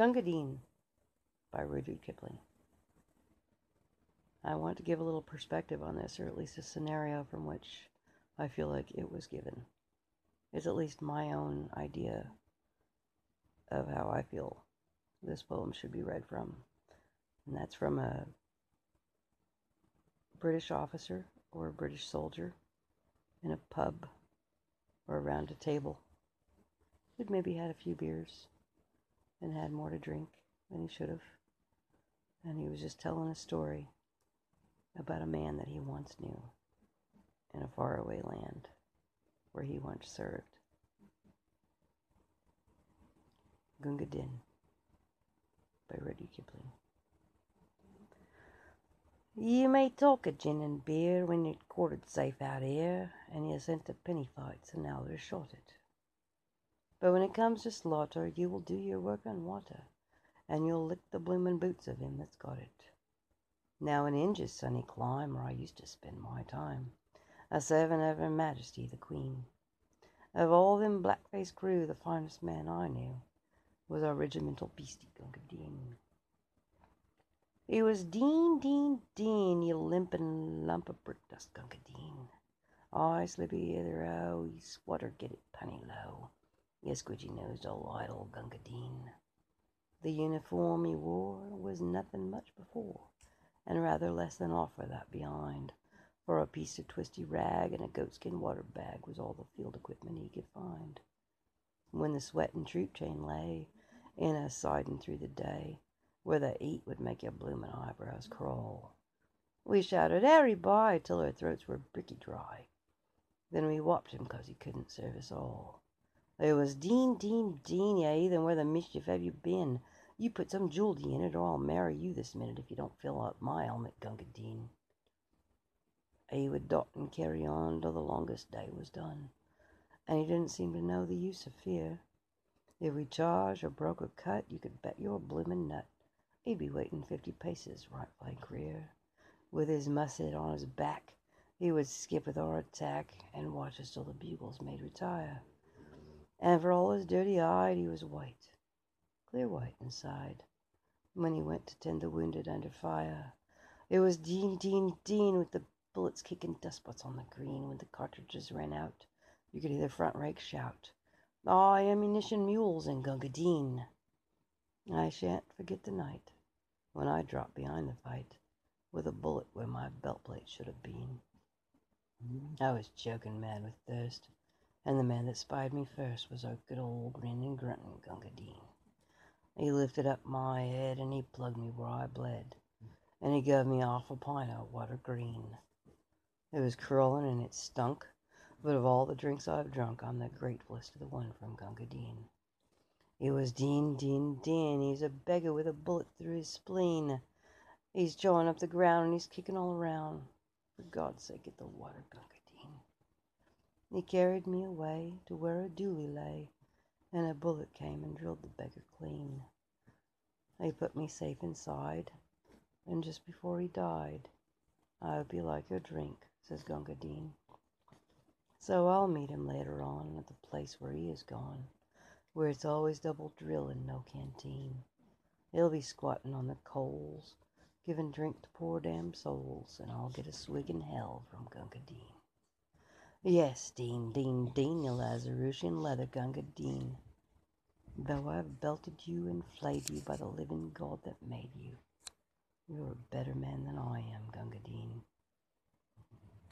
Gunga Din by Rudyard Kipling. I want to give a little perspective on this, or at least a scenario from which I feel like it was given. It's at least my own idea of how I feel this poem should be read from. And that's from a British officer or a British soldier in a pub or around a table who'd maybe had a few beers and had more to drink than he should have. And he was just telling a story about a man that he once knew in a faraway land where he once served. Gunga Din by Rudyard Kipling. You may talk of gin and beer when you're quartered safe out here, and you're sent to penny fights and Aldershot it. But when it comes to slaughter, you will do your work on water, and you'll lick the bloomin' boots of him that's got it. Now in Injia's sunny clime, where I used to spend my time, a servin' of Her Majesty the Queen. Of all them black-faced crew, the finest man I knew was our regimental bhisti Gunga Din. He was Dean, Dean, Dean, you limpin' lump of brick dust, Gunga Din. I slippy hither oh, you swatter get it panee lao. You squidgy nosed old idol Gunga Din. The uniform he wore was nothing much before, and rather less than offer that behind, for a piece of twisty rag and a goatskin water bag was all the field equipment he could find. When the sweatin' troop train lay in a sidin' through the day, where the heat would make your bloomin' eyebrows crawl. We shouted Harry by till our throats were bricky dry. Then we whopped him 'cause he couldn't serve us all. It was Dean, Dean, Dean, you heathen, where the mischief have you been? You put some juldee in it, or I'll marry you this minute if you don't fill up my helmet, Gunga Din. He would dot and carry on till the longest day was done, and he didn't seem to know the use of fear. If we charged or broke a cut, you could bet your bloomin' nut He'd be waiting fifty paces, right flank rear. With his musket on his back, he would skip with our attack and watch us till the bugles made retire. And for all his dirty hide, he was white, clear white inside. When he went to tend the wounded under fire, it was Dean, Dean, Dean, with the bullets kicking dust spots on the green. When the cartridges ran out, you could hear the front rank shout, "Ah, ammunition mules in Gunga Din!" I shan't forget the night when I dropped behind the fight with a bullet where my belt plate should have been. I was choking mad with thirst, and the man that spied me first was our good old grinning, grunting Gunga Din. He lifted up my head and he plugged me where I bled, and he gave me off a pint of water green. It was curling and it stunk, but of all the drinks I've drunk, I'm the gratefullest of the one from Gunga Din. It was Dean, Dean, Dean. He's a beggar with a bullet through his spleen. He's jawing up the ground and he's kicking all around. For God's sake, get the water, Gunga Din. He carried me away to where a dooli lay, and a bullet came and drilled the beggar clean. They put me safe inside, and just before he died, I hope be like a drink, says Gunga Din. So I'll meet him later on at the place where he is gone where it's always double drill and no canteen. He'll be squatting on the coals, giving drink to poor damn souls, and I'll get a swig in hell from Gunga Din. Yes, Dean, Dean, Dean, you Lazarushian leather Gunga Dean. Though I've belted you and flayed you by the living God that made you, you're a better man than I am.